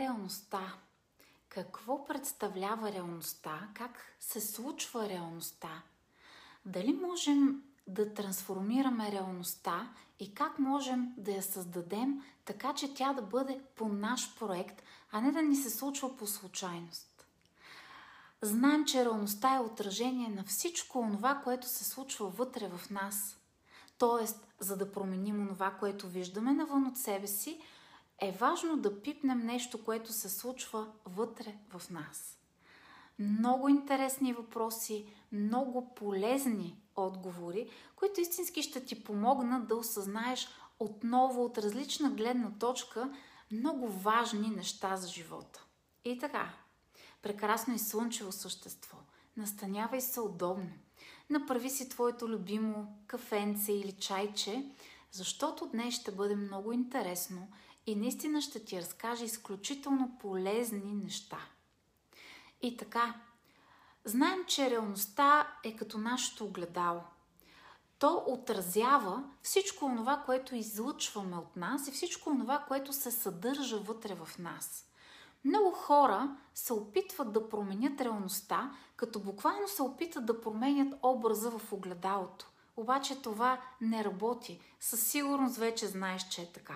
Реалността. Какво представлява реалността? Как се случва реалността? Дали можем да трансформираме реалността и как можем да я създадем така, че тя да бъде по наш проект, а не да ни се случва по случайност. Знаем, че реалността е отражение на всичко това, което се случва вътре в нас. Тоест, за да променим това, което виждаме навън от себе си, е важно да пипнем нещо, което се случва вътре в нас. Много интересни въпроси, много полезни отговори, които истински ще ти помогнат да осъзнаеш отново от различна гледна точка много важни неща за живота. И така, прекрасно и слънчево същество. Настанявай се удобно. Направи си твоето любимо кафенце или чайче, защото днес ще бъде много интересно и наистина ще ти разкаже изключително полезни неща. И така, знаем, че реалността е като нашето огледало. То отразява всичко това, което излъчваме от нас и всичко това, което се съдържа вътре в нас. Много хора се опитват да променят реалността, като буквално се опитат да променят образа в огледалото. Обаче това не работи. Със сигурност вече знаеш, че е така.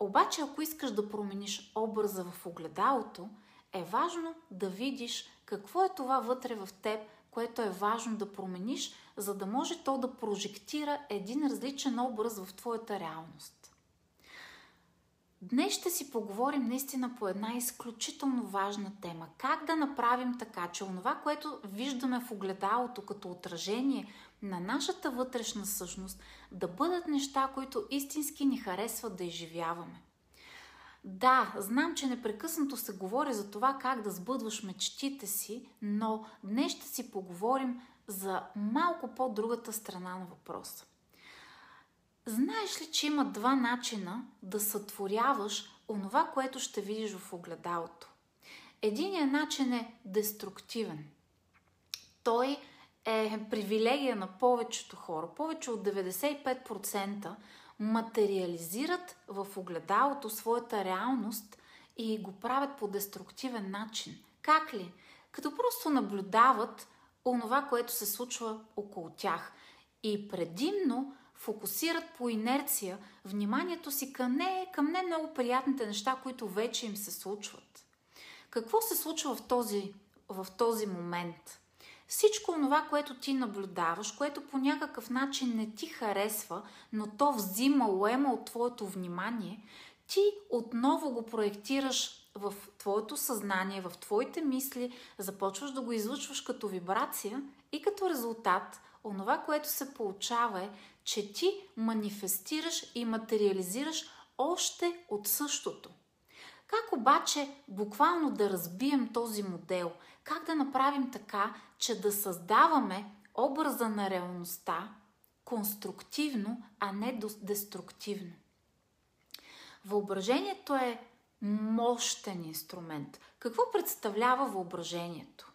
Обаче, ако искаш да промениш образа в огледалото, е важно да видиш какво е това вътре в теб, което е важно да промениш, за да може то да прожектира един различен образ в твоята реалност. Днес ще си поговорим наистина по една изключително важна тема. Как да направим така, че онова, което виждаме в огледалото като отражение на нашата вътрешна същност, да бъдат неща, които истински ни харесват да изживяваме. Да, знам, че непрекъснато се говори за това как да сбъдваш мечтите си, но днес ще си поговорим за малко по-другата страна на въпроса. Знаеш ли, че има два начина да сътворяваш онова, което ще видиш в огледалото? Единият начин е деструктивен. Той е привилегия на повечето хора. Повече от 95% материализират в огледалото своята реалност и го правят по деструктивен начин. Как ли? Като просто наблюдават онова, което се случва около тях. И предимно фокусират по инерция вниманието си към не, към не много приятните неща, които вече им се случват. Какво се случва в този, в този момент? Всичко това, което ти наблюдаваш, което по някакъв начин не ти харесва, но то взима, уема от твоето внимание, ти отново го проектираш в твоето съзнание, в твоите мисли, започваш да го излучваш като вибрация и като резултат, онова, което се получава е, че ти манифестираш и материализираш още от същото. Как обаче буквално да разбием този модел? Как да направим така, че да създаваме образа на реалността конструктивно, а не деструктивно? Въображението е мощен инструмент. Какво представлява въображението?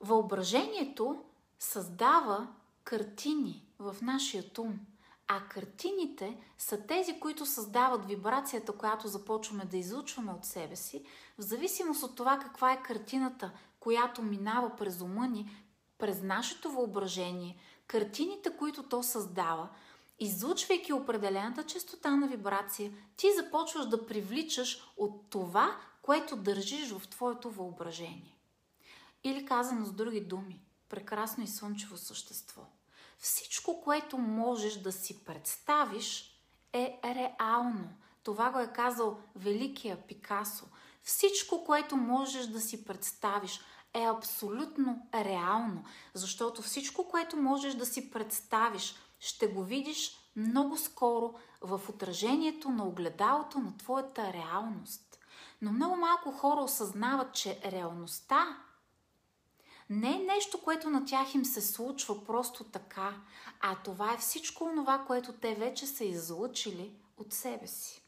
Въображението създава картини в нашия ум. А картините са тези, които създават вибрацията, която започваме да излучваме от себе си, в зависимост от това каква е картината, която минава през ума ни, през нашето въображение, картините, които то създава, излучвайки определената частота на вибрация, ти започваш да привличаш от това, което държиш в твоето въображение. Или казано с други думи, прекрасно и слънчево същество. Всичко, което можеш да си представиш, е реално. Това го е казал великия Пикасо. Всичко, което можеш да си представиш, е абсолютно реално, защото всичко, което можеш да си представиш, ще го видиш много скоро в отражението на огледалото на твоята реалност. Но много малко хора осъзнават, че реалността не е нещо, което на тях им се случва просто така, а това е всичко това, което те вече са излъчили от себе си.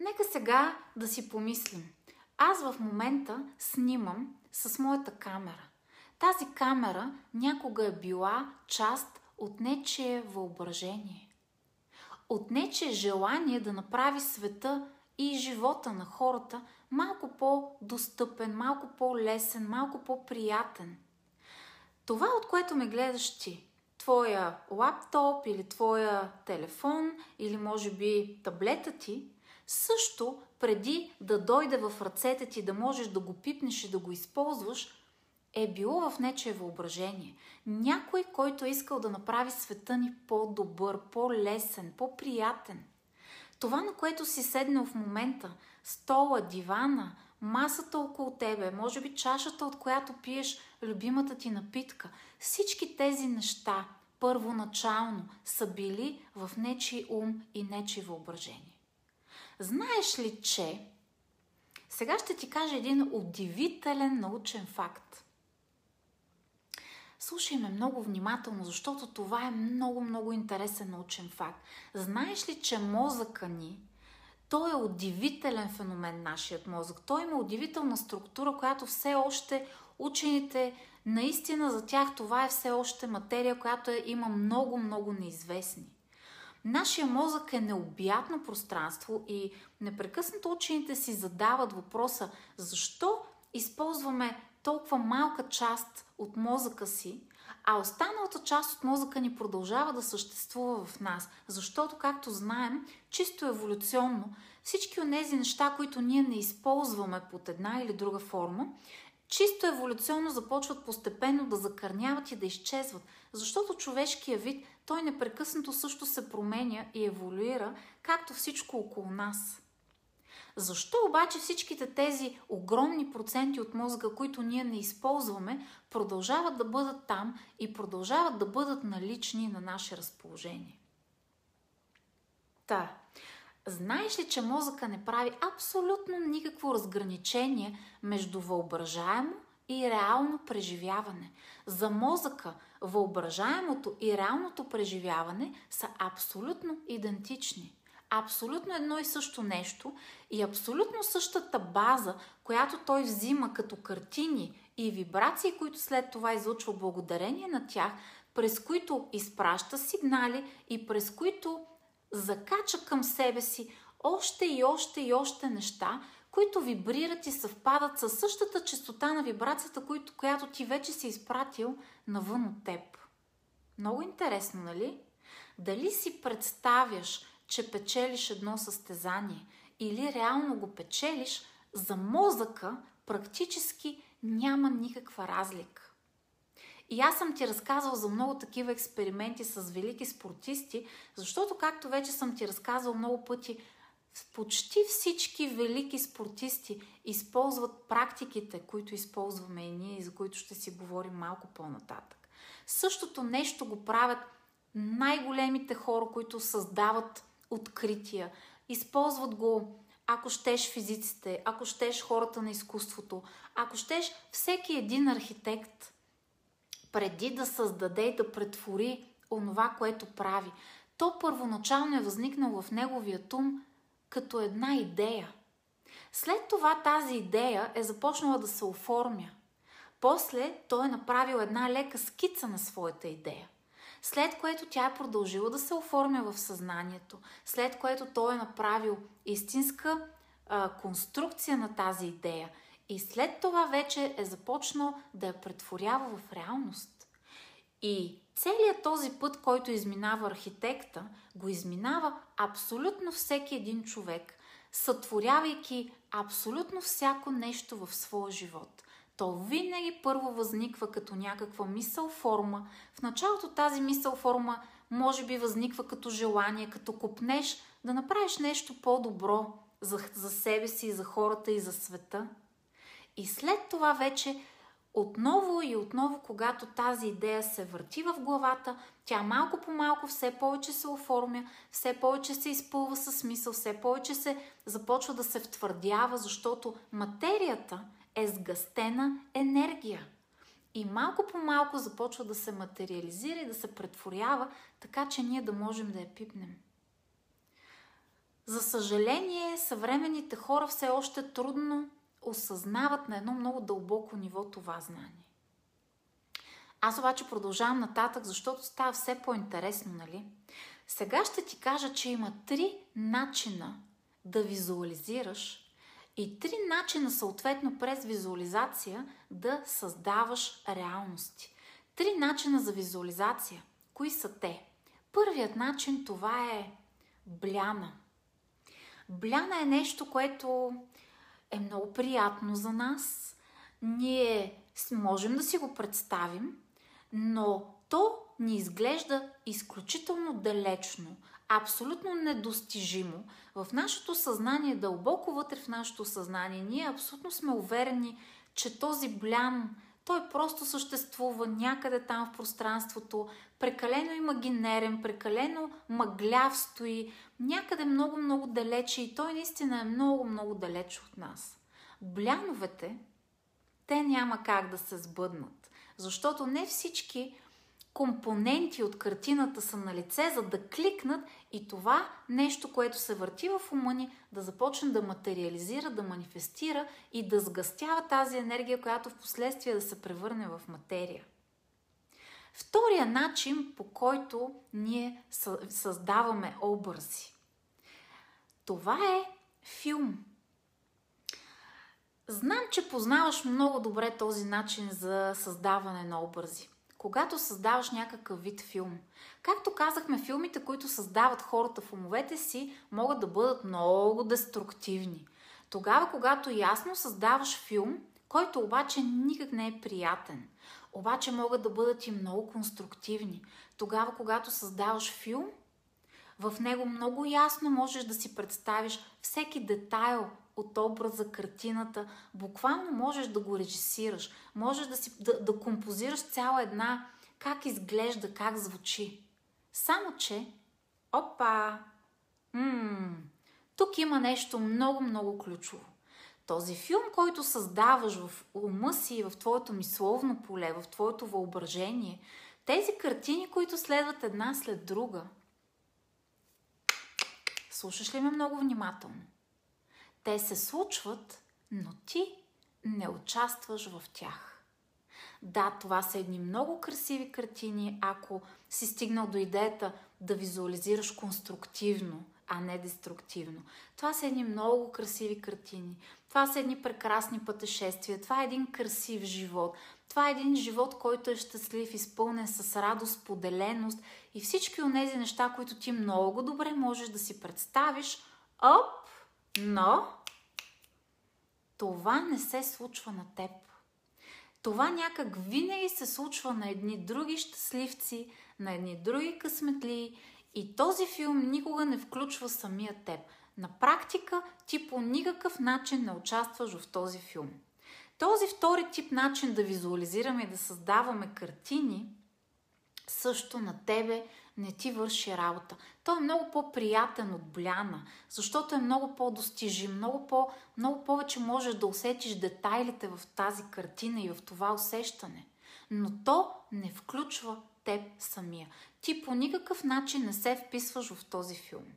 Нека сега да си помислим. Аз в момента снимам с моята камера. Тази камера някога е била част от нечие въображение. От нечие желание да направи света и живота на хората малко по-достъпен, малко по-лесен, малко по-приятен. Това, от което ме гледаш ти, твоя лаптоп или твоя телефон или може би таблета ти, също преди да дойде в ръцете ти, да можеш да го пипнеш и да го използваш, е било в нече въображение. Някой, който е искал да направи света ни по-добър, по-лесен, по-приятен. Това, на което си седнал в момента, стола, дивана, масата около тебе, може би чашата, от която пиеш любимата ти напитка. Всички тези неща първоначално са били в нечи ум и нечи въображение. Знаеш ли, че сега ще ти кажа един удивителен научен факт. Слушай ме много внимателно, защото това е много, много интересен научен факт. Знаеш ли, че мозъка ни – той е удивителен феномен нашият мозък. Той има удивителна структура, която все още учените, наистина за тях това е все още материя, която е, има много-много неизвестни. Нашия мозък е необятно пространство и непрекъснато учените си задават въпроса защо използваме толкова малка част от мозъка си, а останалата част от мозъка ни продължава да съществува в нас. Защото, както знаем, чисто еволюционно, всички от тези неща, които ние не използваме под една или друга форма, чисто еволюционно започват постепенно да закърняват и да изчезват, защото човешкият вид, той непрекъснато също се променя и еволюира, както всичко около нас. Защо обаче всичките тези огромни проценти от мозъка, които ние не използваме, продължават да бъдат там и продължават да бъдат налични на наше разположение? Та, знаеш ли, че мозъка не прави абсолютно никакво разграничение между въображаемо и реално преживяване. За мозъка въображаемото и реалното преживяване са абсолютно идентични абсолютно едно и също нещо и абсолютно същата база, която той взима като картини и вибрации, които след това излучва благодарение на тях, през които изпраща сигнали и през които закача към себе си още и още и още неща, които вибрират и съвпадат със същата частота на вибрацията, която ти вече си изпратил навън от теб. Много интересно, нали? Дали си представяш че печелиш едно състезание или реално го печелиш, за мозъка практически няма никаква разлика. И аз съм ти разказвал за много такива експерименти с велики спортисти, защото, както вече съм ти разказвал много пъти, почти всички велики спортисти използват практиките, които използваме и ние, и за които ще си говорим малко по-нататък. Същото нещо го правят най-големите хора, които създават открития. Използват го, ако щеш физиците, ако щеш хората на изкуството, ако щеш всеки един архитект, преди да създаде и да претвори онова, което прави, то първоначално е възникнало в неговия ум като една идея. След това тази идея е започнала да се оформя. После той е направил една лека скица на своята идея след което тя е продължила да се оформя в съзнанието, след което той е направил истинска а, конструкция на тази идея. И след това вече е започнал да я претворява в реалност. И целият този път, който изминава архитекта, го изминава абсолютно всеки един човек, сътворявайки абсолютно всяко нещо в своя живот – то винаги първо възниква като някаква мисъл форма. В началото тази мисъл форма може би възниква като желание, като купнеш да направиш нещо по-добро за, за себе си, за хората и за света. И след това вече отново и отново, когато тази идея се върти в главата, тя малко по малко все повече се оформя, все повече се изпълва със смисъл, все повече се започва да се втвърдява, защото материята е сгъстена енергия. И малко по малко започва да се материализира и да се претворява, така че ние да можем да я пипнем. За съжаление, съвременните хора все още трудно осъзнават на едно много дълбоко ниво това знание. Аз обаче продължавам нататък, защото става все по-интересно, нали? Сега ще ти кажа, че има три начина да визуализираш и три начина съответно през визуализация да създаваш реалности. Три начина за визуализация. Кои са те? Първият начин това е бляна. Бляна е нещо, което е много приятно за нас. Ние можем да си го представим, но то ни изглежда изключително далечно, абсолютно недостижимо. В нашето съзнание, дълбоко вътре в нашето съзнание, ние абсолютно сме уверени, че този блян, той просто съществува някъде там в пространството, прекалено имагинерен, прекалено мъгляв стои, някъде много-много далече и той наистина е много-много далече от нас. Бляновете, те няма как да се сбъднат, защото не всички компоненти от картината са на лице, за да кликнат и това нещо, което се върти в ума ни, да започне да материализира, да манифестира и да сгъстява тази енергия, която в последствие да се превърне в материя. Втория начин, по който ние създаваме образи. Това е филм. Знам, че познаваш много добре този начин за създаване на образи когато създаваш някакъв вид филм. Както казахме, филмите, които създават хората в умовете си, могат да бъдат много деструктивни. Тогава, когато ясно създаваш филм, който обаче никак не е приятен, обаче могат да бъдат и много конструктивни. Тогава, когато създаваш филм, в него много ясно можеш да си представиш всеки детайл от образа, картината. Буквално можеш да го режисираш. Можеш да, си, да, да композираш цяла една как изглежда, как звучи. Само, че, опа, м- тук има нещо много-много ключово. Този филм, който създаваш в ума си, в твоето мисловно поле, в твоето въображение, тези картини, които следват една след друга, слушаш ли ме много внимателно? Те се случват, но ти не участваш в тях. Да, това са едни много красиви картини, ако си стигнал до идеята да визуализираш конструктивно, а не деструктивно. Това са едни много красиви картини. Това са едни прекрасни пътешествия. Това е един красив живот. Това е един живот, който е щастлив, изпълнен с радост, поделеност и всички от тези неща, които ти много добре можеш да си представиш. Оп! Но това не се случва на теб. Това някак винаги се случва на едни други щастливци, на едни други късметли и този филм никога не включва самия теб. На практика ти по никакъв начин не участваш в този филм. Този втори тип начин да визуализираме и да създаваме картини също на тебе не ти върши работа. Той е много по-приятен от бляна, защото е много по-достижим, много, по, много повече можеш да усетиш детайлите в тази картина и в това усещане. Но то не включва теб самия. Ти по никакъв начин не се вписваш в този филм.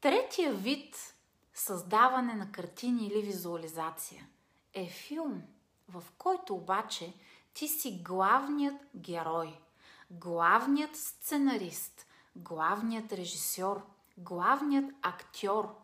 Третия вид създаване на картини или визуализация е филм, в който обаче ти си главният герой – главният сценарист, главният режисьор, главният актьор,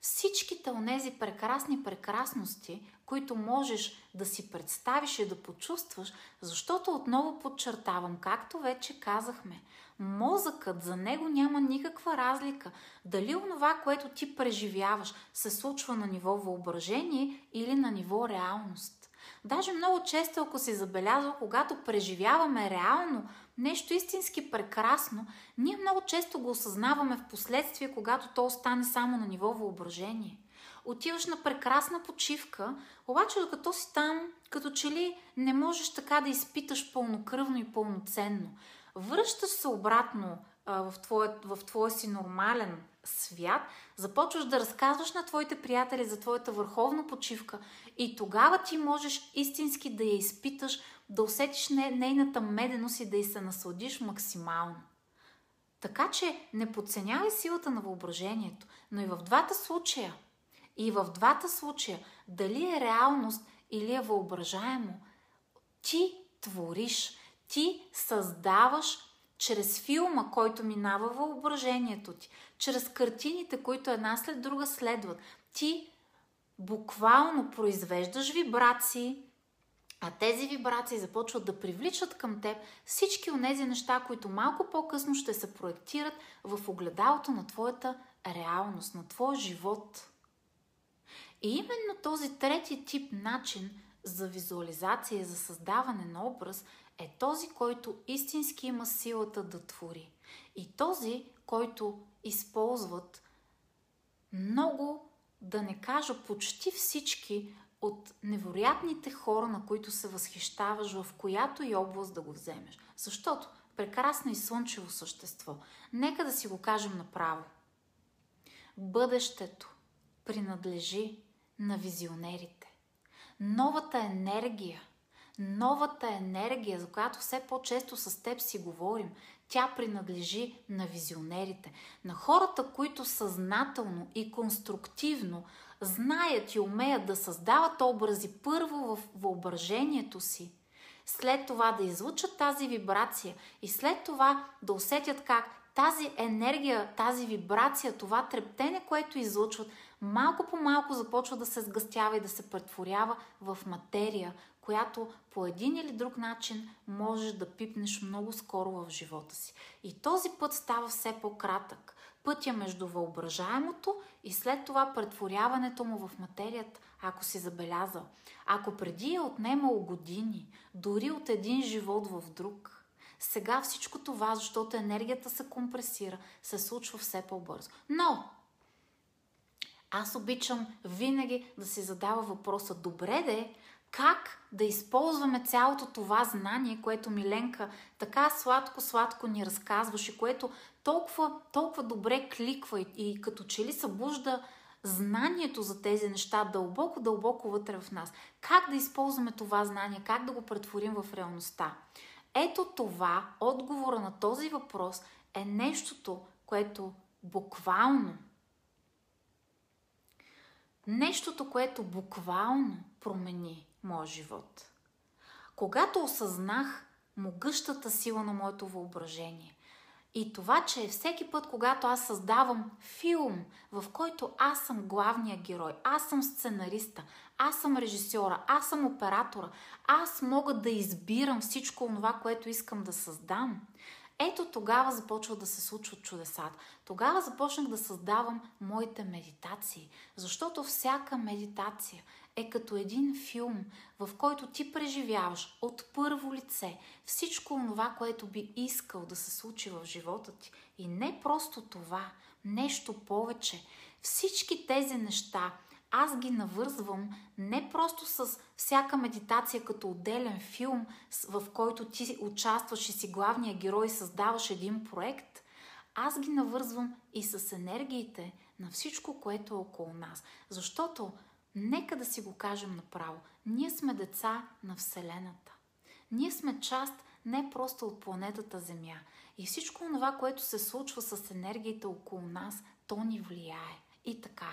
всичките онези прекрасни прекрасности, които можеш да си представиш и да почувстваш, защото отново подчертавам, както вече казахме, мозъкът за него няма никаква разлика дали онова, което ти преживяваш, се случва на ниво въображение или на ниво реалност. Даже много често, ако си забелязал, когато преживяваме реално нещо истински прекрасно, ние много често го осъзнаваме в последствие, когато то остане само на ниво въображение. Отиваш на прекрасна почивка, обаче докато си там, като че ли не можеш така да изпиташ пълнокръвно и пълноценно. Връщаш се обратно а, в, твоя, в твоя си нормален свят, започваш да разказваш на твоите приятели за твоята върховна почивка и тогава ти можеш истински да я изпиташ да усетиш нейната меденост и да й се насладиш максимално. Така че не подценявай силата на въображението, но и в двата случая, и в двата случая, дали е реалност или е въображаемо, ти твориш, ти създаваш чрез филма, който минава въображението ти, чрез картините, които една след друга следват. Ти буквално произвеждаш вибрации, а тези вибрации започват да привличат към теб всички от тези неща, които малко по-късно ще се проектират в огледалото на твоята реалност, на твоя живот. И именно този трети тип начин за визуализация, за създаване на образ е този, който истински има силата да твори. И този, който използват много, да не кажа почти всички от невероятните хора, на които се възхищаваш, в която и област да го вземеш. Защото прекрасно и слънчево същество. Нека да си го кажем направо. Бъдещето принадлежи на визионерите. Новата енергия, новата енергия, за която все по-често с теб си говорим, тя принадлежи на визионерите, на хората, които съзнателно и конструктивно знаят и умеят да създават образи първо в въображението си, след това да излучат тази вибрация и след това да усетят как тази енергия, тази вибрация, това трептене, което излучват, малко по малко започва да се сгъстява и да се претворява в материя, която по един или друг начин можеш да пипнеш много скоро в живота си. И този път става все по-кратък. Пътя между въображаемото и след това претворяването му в материята, ако си забелязал. Ако преди е отнемало години, дори от един живот в друг, сега всичко това, защото енергията се компресира, се случва все по-бързо. Но аз обичам винаги да си задава въпроса, добре де, как да използваме цялото това знание, което Миленка така сладко-сладко ни разказваше, което толкова, толкова добре кликва и, и като че ли събужда знанието за тези неща дълбоко, дълбоко вътре в нас. Как да използваме това знание, как да го претворим в реалността. Ето това, отговора на този въпрос е нещото, което буквално нещото, което буквално промени моя живот. Когато осъзнах могъщата сила на моето въображение и това, че всеки път, когато аз създавам филм, в който аз съм главния герой, аз съм сценариста, аз съм режисьора, аз съм оператора, аз мога да избирам всичко това, което искам да създам – ето тогава започва да се случват чудесата. Тогава започнах да създавам моите медитации, защото всяка медитация е като един филм, в който ти преживяваш от първо лице всичко това, което би искал да се случи в живота ти. И не просто това, нещо повече. Всички тези неща, аз ги навързвам не просто с всяка медитация като отделен филм, в който ти участваш и си главния герой и създаваш един проект, аз ги навързвам и с енергиите на всичко, което е около нас. Защото, нека да си го кажем направо, ние сме деца на Вселената. Ние сме част не просто от планетата Земя. И всичко това, което се случва с енергиите около нас, то ни влияе. И така,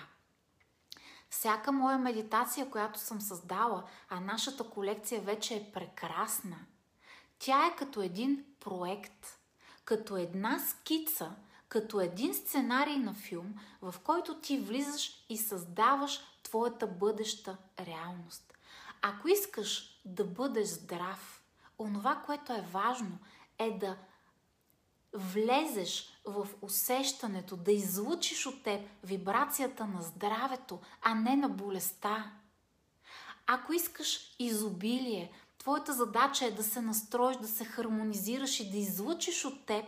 всяка моя медитация, която съм създала, а нашата колекция вече е прекрасна, тя е като един проект, като една скица, като един сценарий на филм, в който ти влизаш и създаваш твоята бъдеща реалност. Ако искаш да бъдеш здрав, онова, което е важно, е да влезеш в усещането, да излучиш от теб вибрацията на здравето, а не на болестта. Ако искаш изобилие, твоята задача е да се настроиш, да се хармонизираш и да излучиш от теб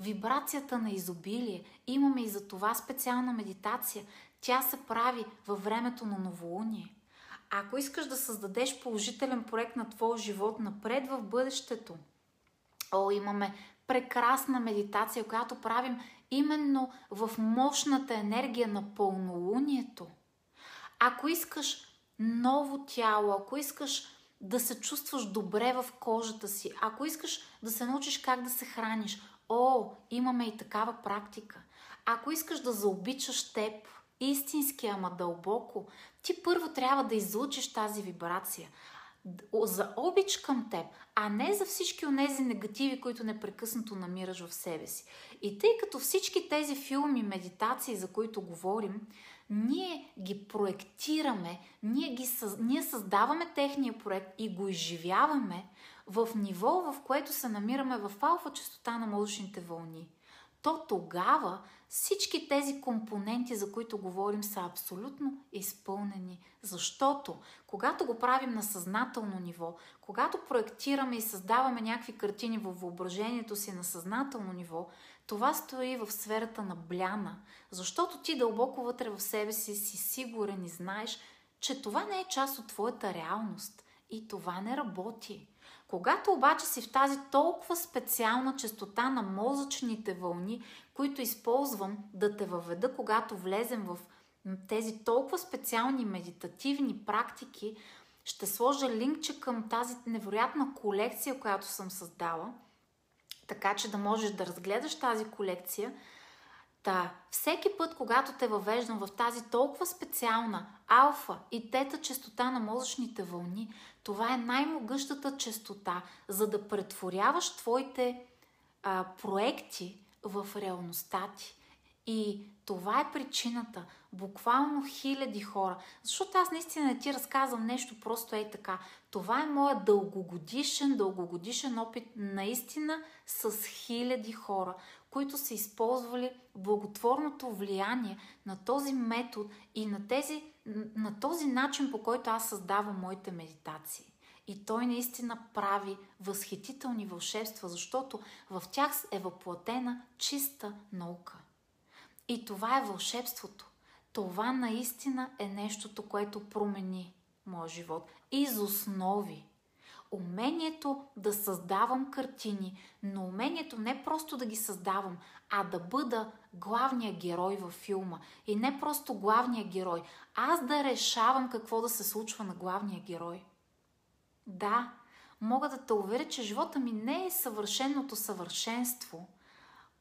вибрацията на изобилие. Имаме и за това специална медитация. Тя се прави във времето на новолуние. Ако искаш да създадеш положителен проект на твоя живот напред в бъдещето, О, имаме прекрасна медитация, която правим именно в мощната енергия на пълнолунието. Ако искаш ново тяло, ако искаш да се чувстваш добре в кожата си, ако искаш да се научиш как да се храниш, о, имаме и такава практика. Ако искаш да заобичаш теб, истински, ама дълбоко, ти първо трябва да излучиш тази вибрация. за обич към теб, а не за всички от тези негативи, които непрекъснато намираш в себе си. И тъй като всички тези филми, медитации, за които говорим, ние ги проектираме, ние, ги, ние създаваме техния проект и го изживяваме в ниво, в което се намираме в алфа частота на мозъчните вълни, то тогава всички тези компоненти, за които говорим, са абсолютно изпълнени. Защото, когато го правим на съзнателно ниво, когато проектираме и създаваме някакви картини във въображението си на съзнателно ниво, това стои в сферата на бляна, защото ти дълбоко вътре в себе си си сигурен и знаеш, че това не е част от твоята реалност и това не работи. Когато обаче си в тази толкова специална частота на мозъчните вълни, които използвам да те въведа, когато влезем в тези толкова специални медитативни практики, ще сложа линкче към тази невероятна колекция, която съм създала, така че да можеш да разгледаш тази колекция. Та, всеки път, когато те въвеждам в тази толкова специална алфа и тета частота на мозъчните вълни, това е най-могъщата частота, за да претворяваш твоите а, проекти в реалността ти. И това е причината. Буквално хиляди хора. Защото аз наистина ти разказвам нещо просто ей така. Това е моят дългогодишен, дългогодишен опит наистина с хиляди хора, които са използвали благотворното влияние на този метод и на, тези, на този начин, по който аз създавам моите медитации. И той наистина прави възхитителни вълшебства, защото в тях е въплатена чиста наука. И това е вълшебството. Това наистина е нещото, което промени моя живот. Из основи. Умението да създавам картини, но умението не просто да ги създавам, а да бъда главния герой във филма. И не просто главния герой, аз да решавам какво да се случва на главния герой. Да, мога да те уверя, че живота ми не е съвършеното съвършенство,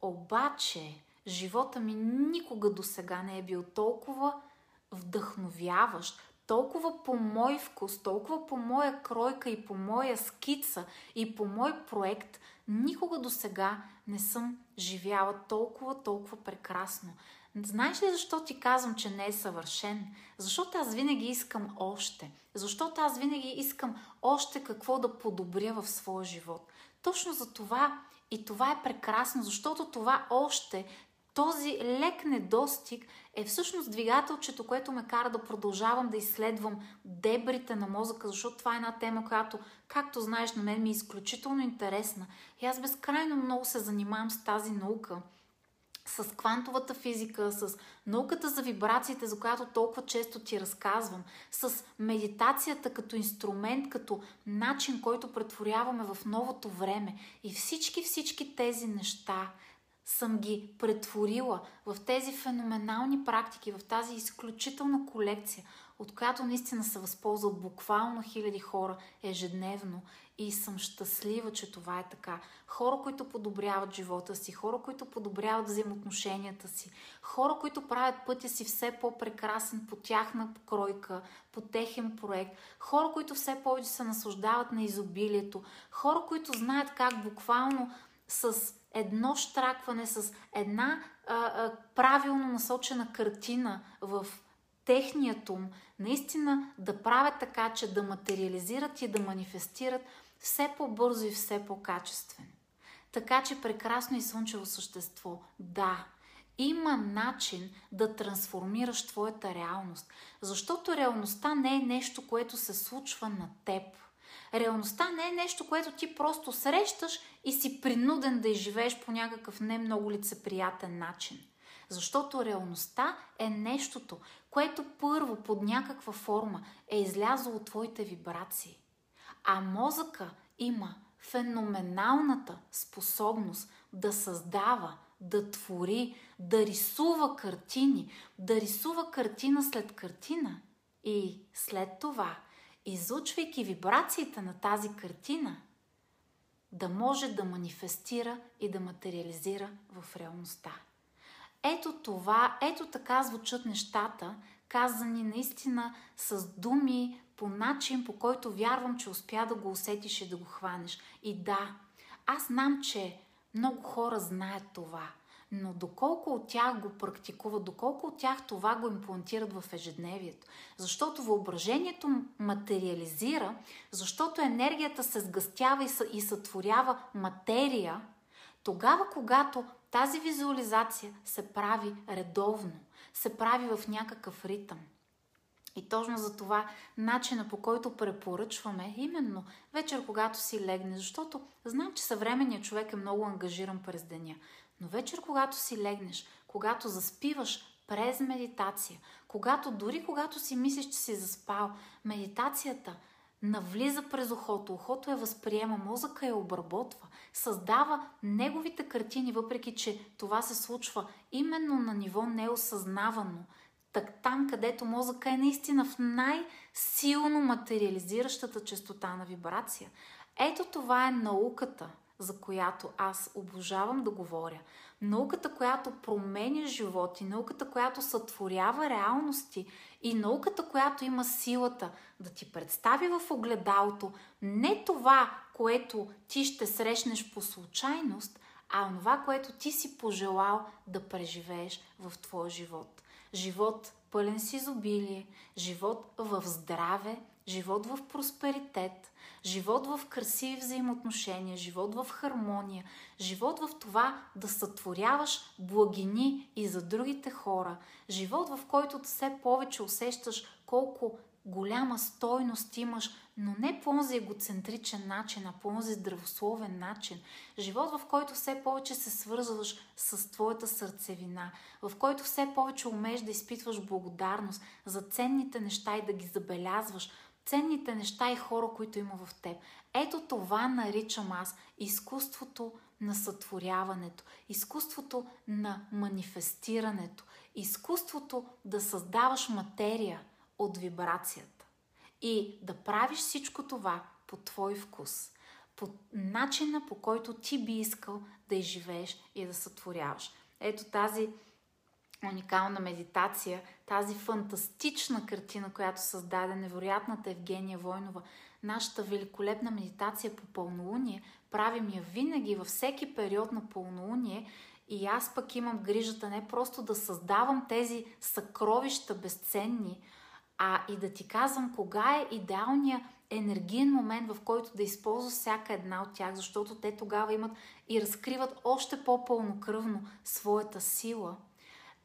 обаче живота ми никога до сега не е бил толкова вдъхновяващ, толкова по мой вкус, толкова по моя кройка и по моя скица и по мой проект, никога до сега не съм живяла толкова, толкова прекрасно. Знаеш ли защо ти казвам, че не е съвършен? Защото аз винаги искам още. Защото аз винаги искам още какво да подобря в своя живот. Точно за това и това е прекрасно, защото това още, този лек недостиг е всъщност двигателчето, което ме кара да продължавам да изследвам дебрите на мозъка, защото това е една тема, която, както знаеш, на мен ми е изключително интересна. И аз безкрайно много се занимавам с тази наука – с квантовата физика, с науката за вибрациите, за която толкова често ти разказвам, с медитацията като инструмент, като начин, който претворяваме в новото време. И всички, всички тези неща съм ги претворила в тези феноменални практики, в тази изключителна колекция, от която наистина се възползват буквално хиляди хора ежедневно и съм щастлива, че това е така. Хора, които подобряват живота си, хора, които подобряват взаимоотношенията си, хора, които правят пътя си все по-прекрасен по тяхна кройка, по техен проект, хора, които все повече се наслаждават на изобилието, хора, които знаят как буквално с едно штракване, с една а, а, правилно насочена картина в техният ум, наистина да правят така, че да материализират и да манифестират все по-бързо и все по-качествено. Така че прекрасно и слънчево същество. Да, има начин да трансформираш твоята реалност, защото реалността не е нещо, което се случва на теб. Реалността не е нещо, което ти просто срещаш и си принуден да изживееш по някакъв не много лицеприятен начин. Защото реалността е нещото, което първо под някаква форма е излязло от твоите вибрации. А мозъка има феноменалната способност да създава, да твори, да рисува картини, да рисува картина след картина и след това, излучвайки вибрациите на тази картина, да може да манифестира и да материализира в реалността. Ето това, ето така звучат нещата, казани наистина с думи, по начин, по който вярвам, че успя да го усетиш и да го хванеш. И да, аз знам, че много хора знаят това, но доколко от тях го практикуват, доколко от тях това го имплантират в ежедневието. Защото въображението материализира, защото енергията се сгъстява и сътворява материя, тогава, когато тази визуализация се прави редовно, се прави в някакъв ритъм. И точно за това начина по който препоръчваме именно вечер, когато си легне, защото знам, че съвременният човек е много ангажиран през деня. Но вечер, когато си легнеш, когато заспиваш през медитация, когато дори когато си мислиш, че си заспал, медитацията навлиза през ухото, ухото я възприема, мозъка я обработва, създава неговите картини, въпреки че това се случва именно на ниво неосъзнавано, так там, където мозъка е наистина в най-силно материализиращата частота на вибрация. Ето това е науката, за която аз обожавам да говоря. Науката, която променя животи, науката, която сътворява реалности и науката, която има силата да ти представи в огледалото не това, което ти ще срещнеш по случайност, а това, което ти си пожелал да преживееш в твоя живот. Живот пълен с изобилие, живот в здраве, живот в просперитет, живот в красиви взаимоотношения, живот в хармония, живот в това да сътворяваш благини и за другите хора, живот в който все повече усещаш колко голяма стойност имаш, но не по този егоцентричен начин, а по този здравословен начин. Живот, в който все повече се свързваш с твоята сърцевина, в който все повече умееш да изпитваш благодарност за ценните неща и да ги забелязваш, ценните неща и хора, които има в теб. Ето това наричам аз изкуството на сътворяването, изкуството на манифестирането, изкуството да създаваш материя от вибрацията и да правиш всичко това по твой вкус, по начина по който ти би искал да изживееш и да сътворяваш. Ето тази уникална медитация, тази фантастична картина, която създаде невероятната Евгения Войнова, нашата великолепна медитация по пълнолуние, правим я винаги във всеки период на пълнолуние. И аз пък имам грижата не просто да създавам тези съкровища безценни, а и да ти казвам кога е идеалният енергиен момент, в който да използваш всяка една от тях, защото те тогава имат и разкриват още по-пълнокръвно своята сила –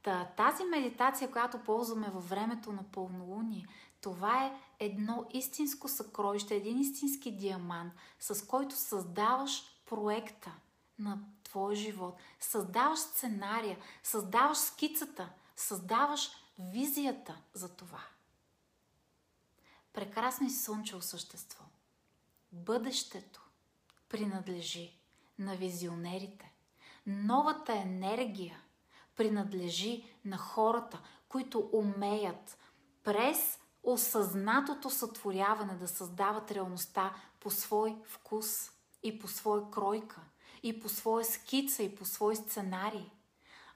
Та, тази медитация, която ползваме във времето на пълнолуние, това е едно истинско съкровище, един истински диамант, с който създаваш проекта на твоя живот, създаваш сценария, създаваш скицата, създаваш визията за това. Прекрасно и слънчево същество. Бъдещето принадлежи на визионерите. Новата енергия принадлежи на хората, които умеят през осъзнатото сътворяване да създават реалността по свой вкус и по своя кройка, и по своя скица, и по свой сценарий.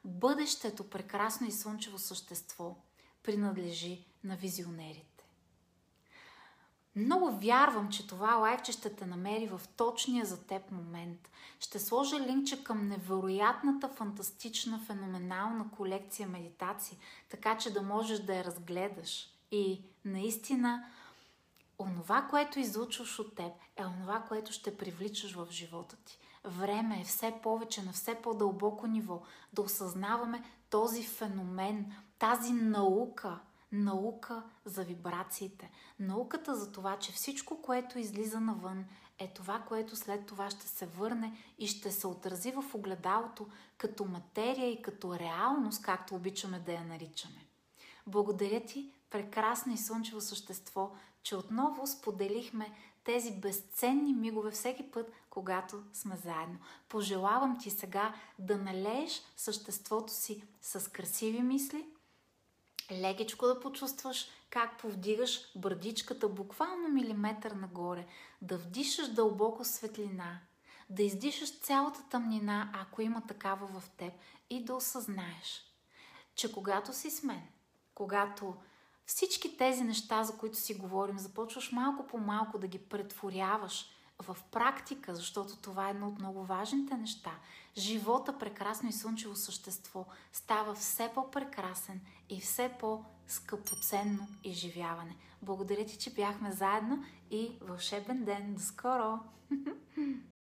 Бъдещето прекрасно и слънчево същество принадлежи на визионерите. Много вярвам, че това лайфче ще те намери в точния за теб момент. Ще сложа линкче към невероятната, фантастична, феноменална колекция медитации, така че да можеш да я разгледаш. И наистина, онова, което излучваш от теб, е онова, което ще привличаш в живота ти. Време е все повече, на все по-дълбоко ниво да осъзнаваме този феномен, тази наука – наука за вибрациите. Науката за това, че всичко, което излиза навън, е това, което след това ще се върне и ще се отрази в огледалото като материя и като реалност, както обичаме да я наричаме. Благодаря ти, прекрасно и слънчево същество, че отново споделихме тези безценни мигове всеки път, когато сме заедно. Пожелавам ти сега да налееш съществото си с красиви мисли, лекичко да почувстваш как повдигаш бърдичката буквално милиметър нагоре, да вдишаш дълбоко светлина, да издишаш цялата тъмнина, ако има такава в теб и да осъзнаеш, че когато си с мен, когато всички тези неща, за които си говорим, започваш малко по малко да ги претворяваш в практика, защото това е едно от много важните неща. Живота, прекрасно и слънчево същество, става все по-прекрасен и все по-скъпоценно изживяване. Благодаря ти, че бяхме заедно и вълшебен ден! До скоро!